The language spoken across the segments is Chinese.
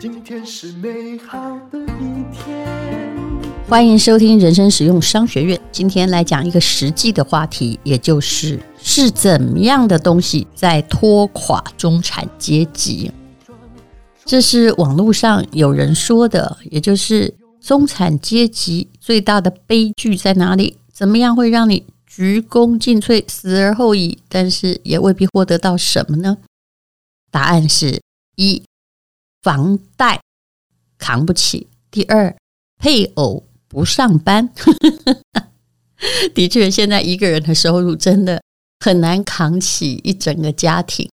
今天是美好的一天。欢迎收听人生实用商学院。今天来讲一个实际的话题，也就是是怎么样的东西在拖垮中产阶级。这是网络上有人说的，也就是中产阶级最大的悲剧在哪里？怎么样会让你鞠躬尽瘁、死而后已，但是也未必获得到什么呢？答案是一。房贷扛不起，第二，配偶不上班。的确，现在一个人的收入真的很难扛起一整个家庭，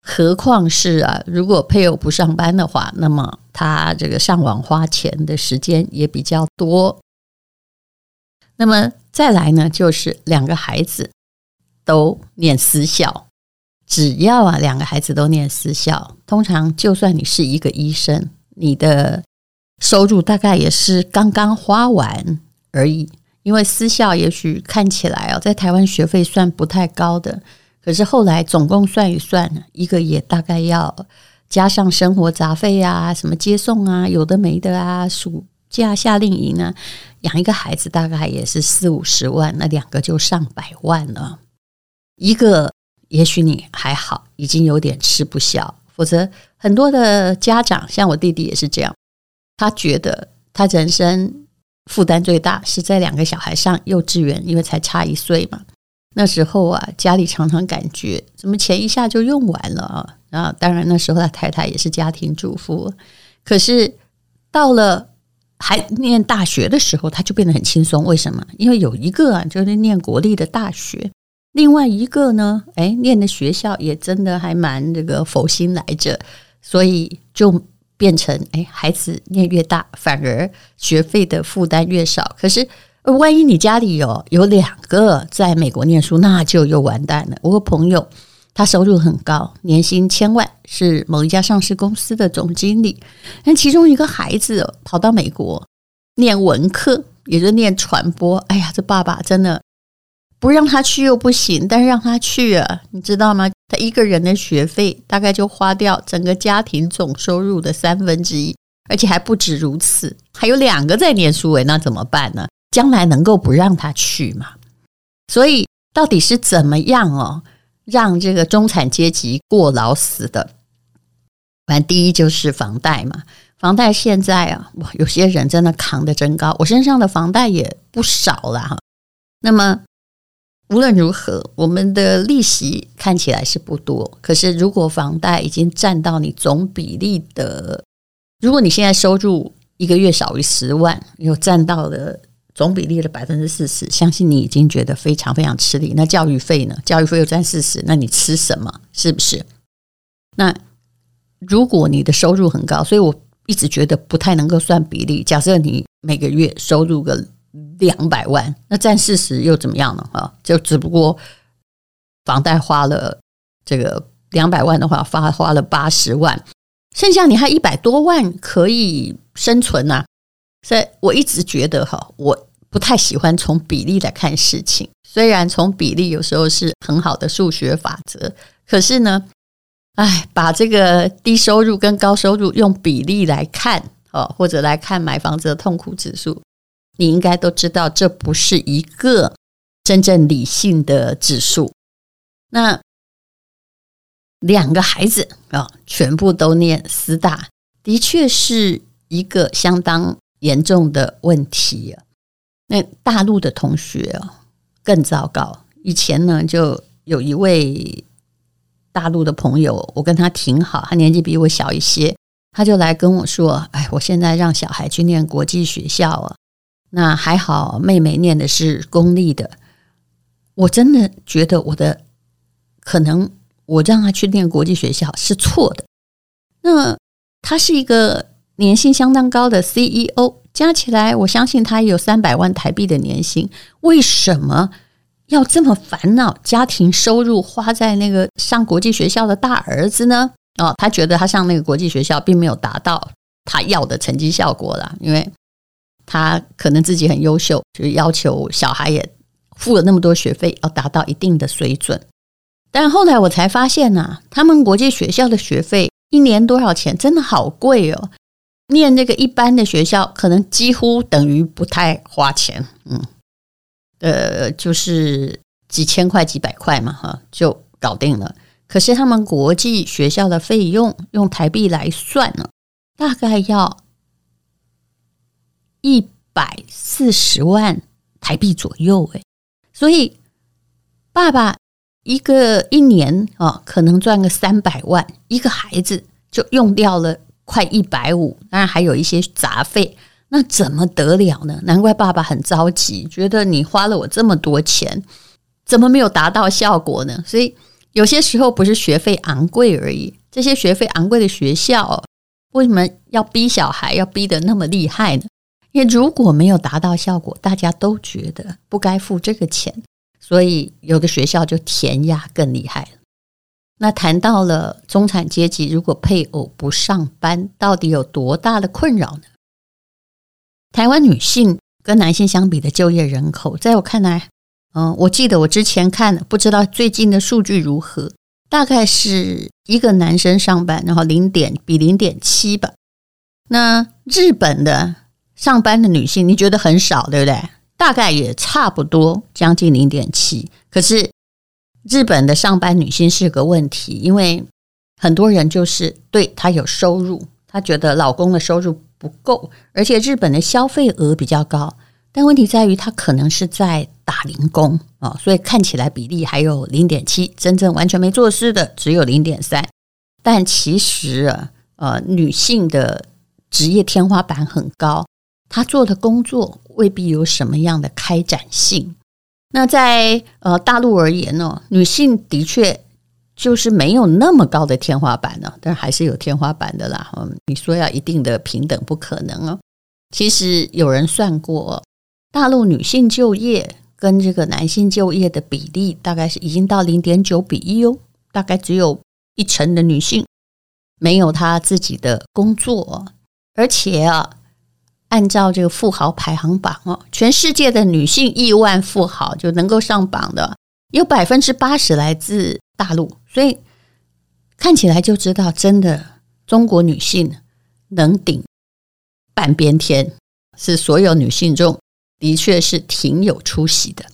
何况是啊，如果配偶不上班的话，那么他这个上网花钱的时间也比较多。那么再来呢，就是两个孩子都念私校。只要啊，两个孩子都念私校，通常就算你是一个医生，你的收入大概也是刚刚花完而已。因为私校也许看起来哦，在台湾学费算不太高的，可是后来总共算一算，一个也大概要加上生活杂费啊，什么接送啊，有的没的啊，暑假夏令营呢，养一个孩子大概也是四五十万，那两个就上百万了，一个。也许你还好，已经有点吃不消。否则，很多的家长，像我弟弟也是这样，他觉得他人生负担最大是在两个小孩上幼稚园，因为才差一岁嘛。那时候啊，家里常常感觉怎么钱一下就用完了啊。然后，当然那时候他太太也是家庭主妇，可是到了还念大学的时候，他就变得很轻松。为什么？因为有一个啊，就是念国立的大学。另外一个呢，哎，念的学校也真的还蛮这个佛心来着，所以就变成哎，孩子念越大，反而学费的负担越少。可是，万一你家里有有两个在美国念书，那就又完蛋了。我个朋友他收入很高，年薪千万，是某一家上市公司的总经理。但其中一个孩子跑到美国念文科，也就念传播。哎呀，这爸爸真的。不让他去又不行，但是让他去啊，你知道吗？他一个人的学费大概就花掉整个家庭总收入的三分之一，而且还不止如此，还有两个在念书诶，那怎么办呢？将来能够不让他去吗？所以到底是怎么样哦，让这个中产阶级过劳死的？反正第一就是房贷嘛，房贷现在啊，哇，有些人真的扛得真高，我身上的房贷也不少了哈。那么。无论如何，我们的利息看起来是不多，可是如果房贷已经占到你总比例的，如果你现在收入一个月少于十万，又占到了总比例的百分之四十，相信你已经觉得非常非常吃力。那教育费呢？教育费又占四十，那你吃什么？是不是？那如果你的收入很高，所以我一直觉得不太能够算比例。假设你每个月收入个。两百万，那占四十又怎么样呢？啊，就只不过房贷花了这个两百万的话，花花了八十万，剩下你还一百多万可以生存呐。所以我一直觉得哈，我不太喜欢从比例来看事情。虽然从比例有时候是很好的数学法则，可是呢，哎，把这个低收入跟高收入用比例来看，哦，或者来看买房子的痛苦指数。你应该都知道，这不是一个真正理性的指数。那两个孩子啊，全部都念师大，的确是一个相当严重的问题啊。那大陆的同学啊，更糟糕。以前呢，就有一位大陆的朋友，我跟他挺好，他年纪比我小一些，他就来跟我说：“哎，我现在让小孩去念国际学校啊。”那还好，妹妹念的是公立的。我真的觉得我的可能，我让她去念国际学校是错的。那他是一个年薪相当高的 CEO，加起来我相信他也有三百万台币的年薪。为什么要这么烦恼家庭收入花在那个上国际学校的大儿子呢？哦，他觉得他上那个国际学校并没有达到他要的成绩效果了，因为。他可能自己很优秀，就是要求小孩也付了那么多学费，要达到一定的水准。但后来我才发现呐、啊，他们国际学校的学费一年多少钱？真的好贵哦！念那个一般的学校，可能几乎等于不太花钱，嗯，呃，就是几千块、几百块嘛，哈，就搞定了。可是他们国际学校的费用用台币来算呢，大概要一百四十万台币左右，诶，所以爸爸一个一年啊，可能赚个三百万，一个孩子就用掉了。快一百五，当然还有一些杂费，那怎么得了呢？难怪爸爸很着急，觉得你花了我这么多钱，怎么没有达到效果呢？所以有些时候不是学费昂贵而已，这些学费昂贵的学校为什么要逼小孩要逼得那么厉害呢？因为如果没有达到效果，大家都觉得不该付这个钱，所以有的学校就填鸭更厉害了。那谈到了中产阶级，如果配偶不上班，到底有多大的困扰呢？台湾女性跟男性相比的就业人口，在我看来，嗯，我记得我之前看，不知道最近的数据如何，大概是一个男生上班，然后零点比零点七吧。那日本的上班的女性，你觉得很少，对不对？大概也差不多，将近零点七，可是。日本的上班女性是个问题，因为很多人就是对她有收入，她觉得老公的收入不够，而且日本的消费额比较高，但问题在于她可能是在打零工啊，所以看起来比例还有零点七，真正完全没做事的只有零点三，但其实啊，呃，女性的职业天花板很高，她做的工作未必有什么样的开展性。那在呃大陆而言呢，女性的确就是没有那么高的天花板呢，但还是有天花板的啦。嗯，你说要一定的平等不可能哦。其实有人算过，大陆女性就业跟这个男性就业的比例大概是已经到零点九比一哦，大概只有一成的女性没有她自己的工作，而且啊。按照这个富豪排行榜哦，全世界的女性亿万富豪就能够上榜的，有百分之八十来自大陆，所以看起来就知道，真的中国女性能顶半边天，是所有女性中的确是挺有出息的。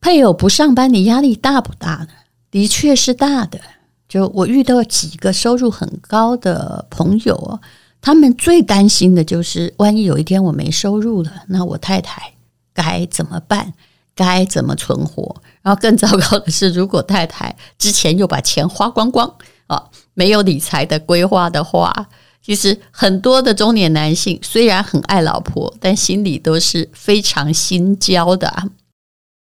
配偶不上班的压力大不大呢？的确是大的。就我遇到几个收入很高的朋友哦。他们最担心的就是，万一有一天我没收入了，那我太太该怎么办？该怎么存活？然后更糟糕的是，如果太太之前又把钱花光光啊，没有理财的规划的话，其实很多的中年男性虽然很爱老婆，但心里都是非常心焦的，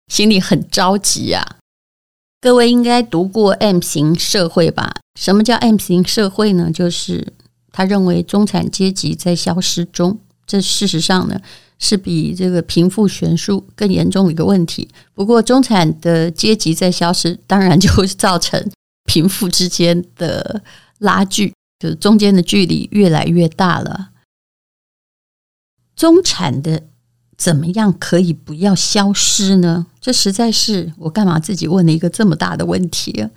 心里很着急啊。各位应该读过 M 型社会吧？什么叫 M 型社会呢？就是。他认为中产阶级在消失中，这事实上呢是比这个贫富悬殊更严重的一个问题。不过，中产的阶级在消失，当然就会造成贫富之间的拉锯，就是中间的距离越来越大了。中产的怎么样可以不要消失呢？这实在是我干嘛自己问了一个这么大的问题？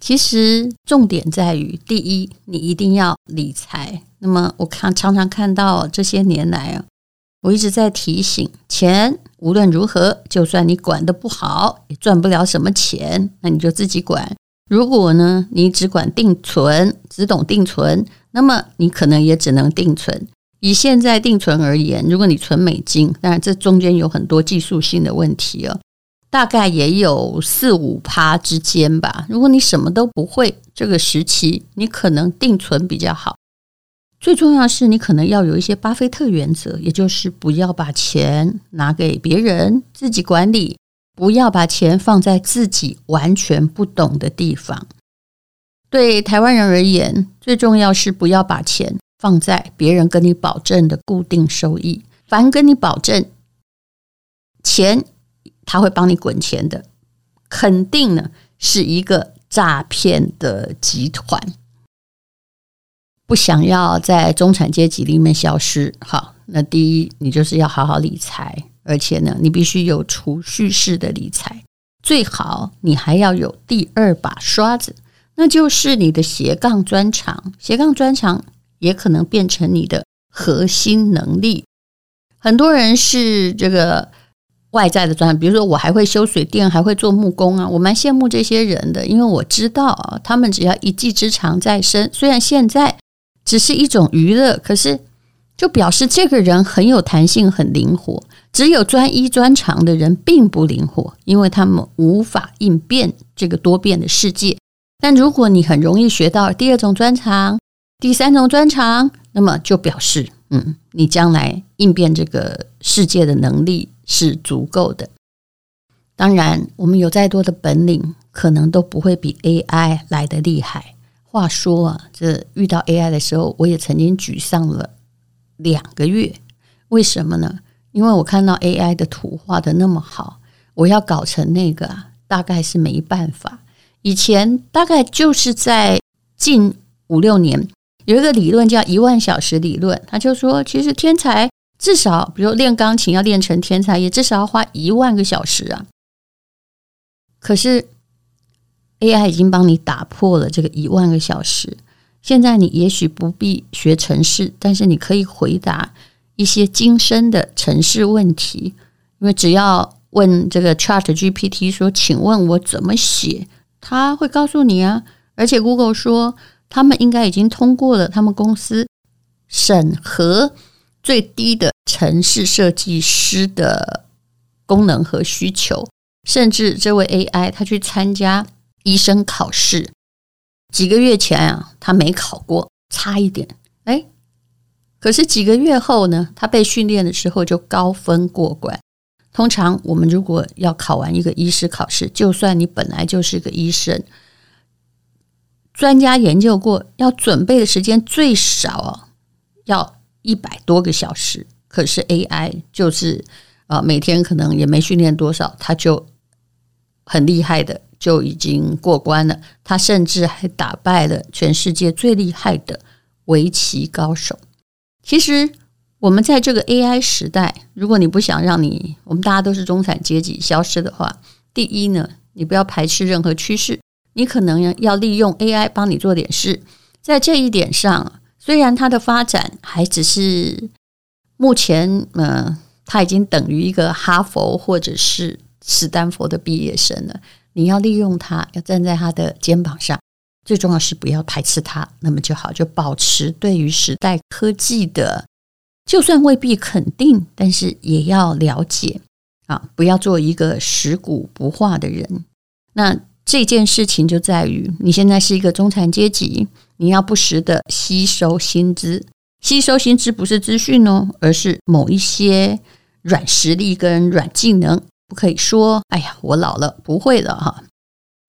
其实重点在于，第一，你一定要理财。那么，我看常常看到这些年来啊，我一直在提醒，钱无论如何，就算你管得不好，也赚不了什么钱，那你就自己管。如果呢，你只管定存，只懂定存，那么你可能也只能定存。以现在定存而言，如果你存美金，当然这中间有很多技术性的问题哦。大概也有四五趴之间吧。如果你什么都不会，这个时期你可能定存比较好。最重要的是，你可能要有一些巴菲特原则，也就是不要把钱拿给别人，自己管理；不要把钱放在自己完全不懂的地方。对台湾人而言，最重要是不要把钱放在别人跟你保证的固定收益。凡跟你保证钱。他会帮你滚钱的，肯定呢是一个诈骗的集团。不想要在中产阶级里面消失，好，那第一，你就是要好好理财，而且呢，你必须有储蓄式的理财。最好你还要有第二把刷子，那就是你的斜杠专长。斜杠专长也可能变成你的核心能力。很多人是这个外在的专长，比如说我还会修水电，还会做木工啊，我蛮羡慕这些人的，因为我知道啊，他们只要一技之长在身，虽然现在只是一种娱乐，可是就表示这个人很有弹性，很灵活。只有专一专长的人并不灵活，因为他们无法应变这个多变的世界。但如果你很容易学到第二种专长、第三种专长，那么就表示，嗯，你将来应变这个世界的能力是足够的。当然，我们有再多的本领，可能都不会比 AI 来得厉害。话说啊，这遇到 AI 的时候，我也曾经沮丧了两个月。为什么呢？因为我看到 AI 的图画的那么好，我要搞成那个，大概是没办法。以前大概就是在近五六年，有一个理论叫一万小时理论，他就说，其实天才至少，比如练钢琴要练成天才，也至少要花一万个小时啊。可是 AI 已经帮你打破了这个一万个小时，现在你也许不必学程式，但是你可以回答。一些精深的程式问题，因为只要问这个 Chat GPT 说：“请问我怎么写？”他会告诉你啊。而且 Google 说，他们应该已经通过了他们公司审核最低的城市设计师的功能和需求。甚至这位 AI 他去参加医生考试，几个月前啊，他没考过，差一点，哎。可是几个月后呢，他被训练的时候就高分过关。通常我们如果要考完一个医师考试，就算你本来就是个医生，专家研究过，要准备的时间最少要一百多个小时。可是 AI 就是啊，每天可能也没训练多少，他就很厉害的就已经过关了。他甚至还打败了全世界最厉害的围棋高手。其实，我们在这个 AI 时代，如果你不想让你我们大家都是中产阶级消失的话，第一呢，你不要排斥任何趋势，你可能要利用 AI 帮你做点事。在这一点上，虽然它的发展还只是目前，嗯、呃，它已经等于一个哈佛或者是史丹佛的毕业生了。你要利用它，要站在它的肩膀上。最重要是不要排斥它，那么就好，就保持对于时代科技的，就算未必肯定，但是也要了解啊，不要做一个食古不化的人。那这件事情就在于，你现在是一个中产阶级，你要不时的吸收新知，吸收新知不是资讯哦，而是某一些软实力跟软技能，不可以说，哎呀，我老了不会了哈。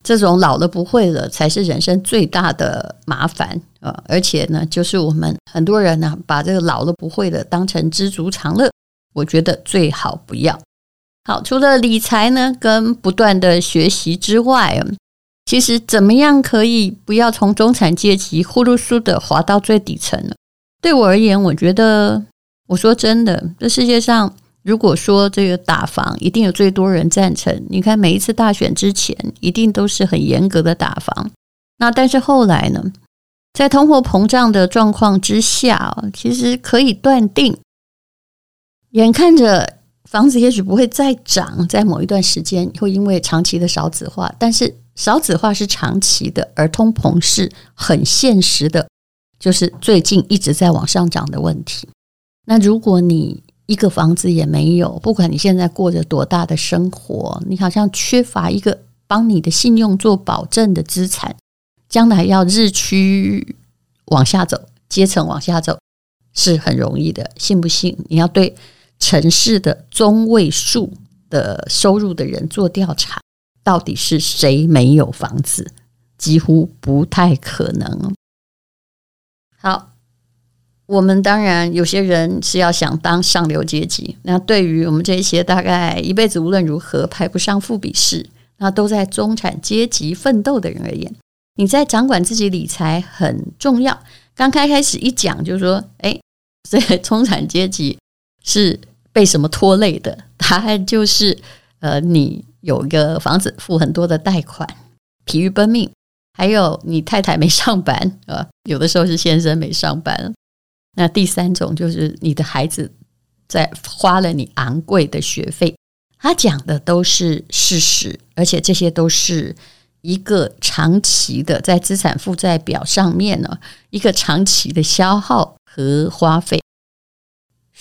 这种老了不会了，才是人生最大的麻烦啊！而且呢，就是我们很多人呢，把这个老了不会的当成知足常乐，我觉得最好不要。好，除了理财呢，跟不断的学习之外，其实怎么样可以不要从中产阶级呼噜噜的滑到最底层呢？对我而言，我觉得，我说真的，这世界上。如果说这个打房一定有最多人赞成，你看每一次大选之前一定都是很严格的打房，那但是后来呢，在通货膨胀的状况之下，其实可以断定，眼看着房子也许不会再涨，在某一段时间会因为长期的少子化，但是少子化是长期的，而通膨是很现实的，就是最近一直在往上涨的问题。那如果你一个房子也没有，不管你现在过着多大的生活，你好像缺乏一个帮你的信用做保证的资产，将来要日趋往下走，阶层往下走是很容易的。信不信？你要对城市的中位数的收入的人做调查，到底是谁没有房子？几乎不太可能。好。我们当然有些人是要想当上流阶级，那对于我们这些大概一辈子无论如何排不上富比士，那都在中产阶级奋斗的人而言，你在掌管自己理财很重要。刚开开始一讲就是说，哎，这中产阶级是被什么拖累的？答案就是，呃，你有一个房子付很多的贷款，疲于奔命；还有你太太没上班，呃，有的时候是先生没上班。那第三种就是你的孩子在花了你昂贵的学费。他讲的都是事实，而且这些都是一个长期的在资产负债表上面呢，一个长期的消耗和花费。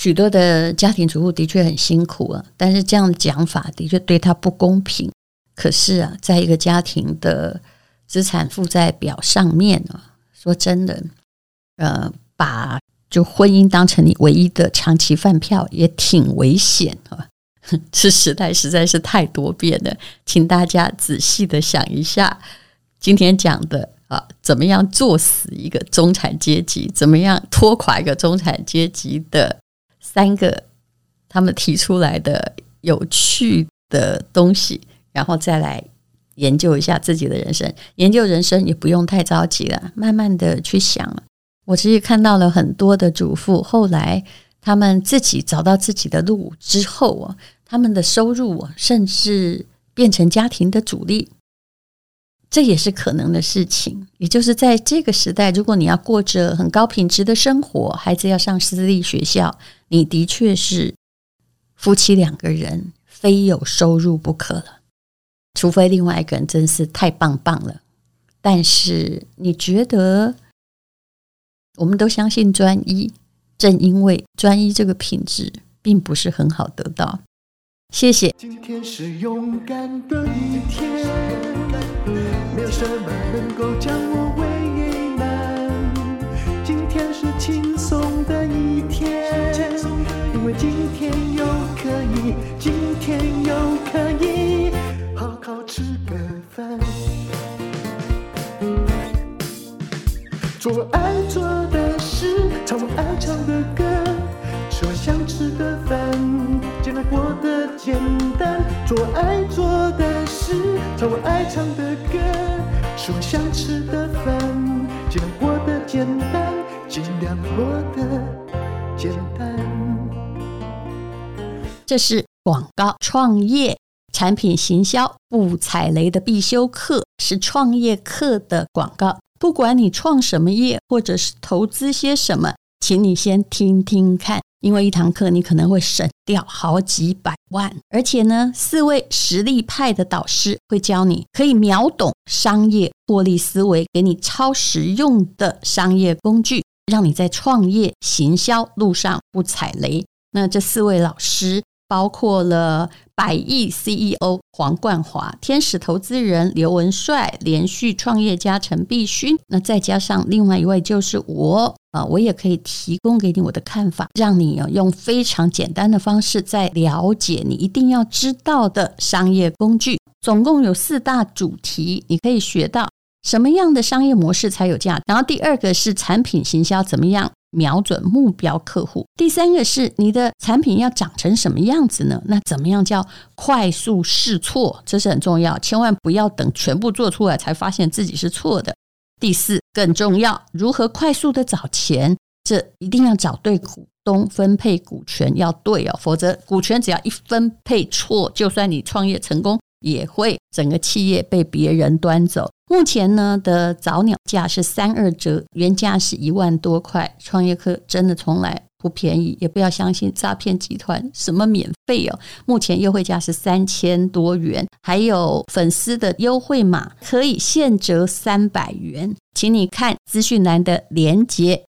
许多的家庭主妇的确很辛苦啊，但是这样的讲法的确对她不公平。可是啊，在一个家庭的资产负债表上面呢，说真的，呃，把就婚姻当成你唯一的长期饭票，也挺危险啊。这时代实在是太多变了，请大家仔细的想一下，今天讲的啊，怎么样做死一个中产阶级，怎么样拖垮一个中产阶级的。三个他们提出来的有趣的东西，然后再来研究一下自己的人生。研究人生也不用太着急了，慢慢的去想。我其实看到了很多的主妇，后来他们自己找到自己的路之后啊，他们的收入，甚至变成家庭的主力。这也是可能的事情，也就是在这个时代，如果你要过着很高品质的生活，孩子要上私立学校，你的确是夫妻两个人非有收入不可了，除非另外一个人真是太棒棒了。但是你觉得，我们都相信专一，正因为专一这个品质并不是很好得到。谢谢。今天是勇敢的一天。没有什么能够将我为今天又可以，今天又可以好好吃个饭，做我爱做的事，唱我爱唱的歌，吃我想吃的饭，尽量过得简单，做我爱做的事，唱我爱唱的歌。吃我想吃的饭，尽量过得简单，尽量过得简单。这是广告创业产品行销不踩雷的必修课，是创业课的广告。不管你创什么业，或者是投资些什么，请你先听听看。因为一堂课你可能会省掉好几百万，而且呢，四位实力派的导师会教你可以秒懂商业获利思维，给你超实用的商业工具，让你在创业行销路上不踩雷。那这四位老师包括了百亿 CEO 黄冠华、天使投资人刘文帅、连续创业家陈必勋，那再加上另外一位就是我。啊，我也可以提供给你我的看法，让你用非常简单的方式在了解你一定要知道的商业工具。总共有四大主题，你可以学到什么样的商业模式才有价。然后第二个是产品行销，怎么样瞄准目标客户。第三个是你的产品要长成什么样子呢？那怎么样叫快速试错？这是很重要，千万不要等全部做出来才发现自己是错的。第四更重要，如何快速的找钱？这一定要找对股东，分配股权要对哦，否则股权只要一分配错，就算你创业成功，也会整个企业被别人端走。目前呢的早鸟价是三二折，原价是一万多块。创业课真的从来不便宜，也不要相信诈骗集团什么免费哦。目前优惠价是三千多元，还有粉丝的优惠码可以现折三百元，请你看资讯栏的链接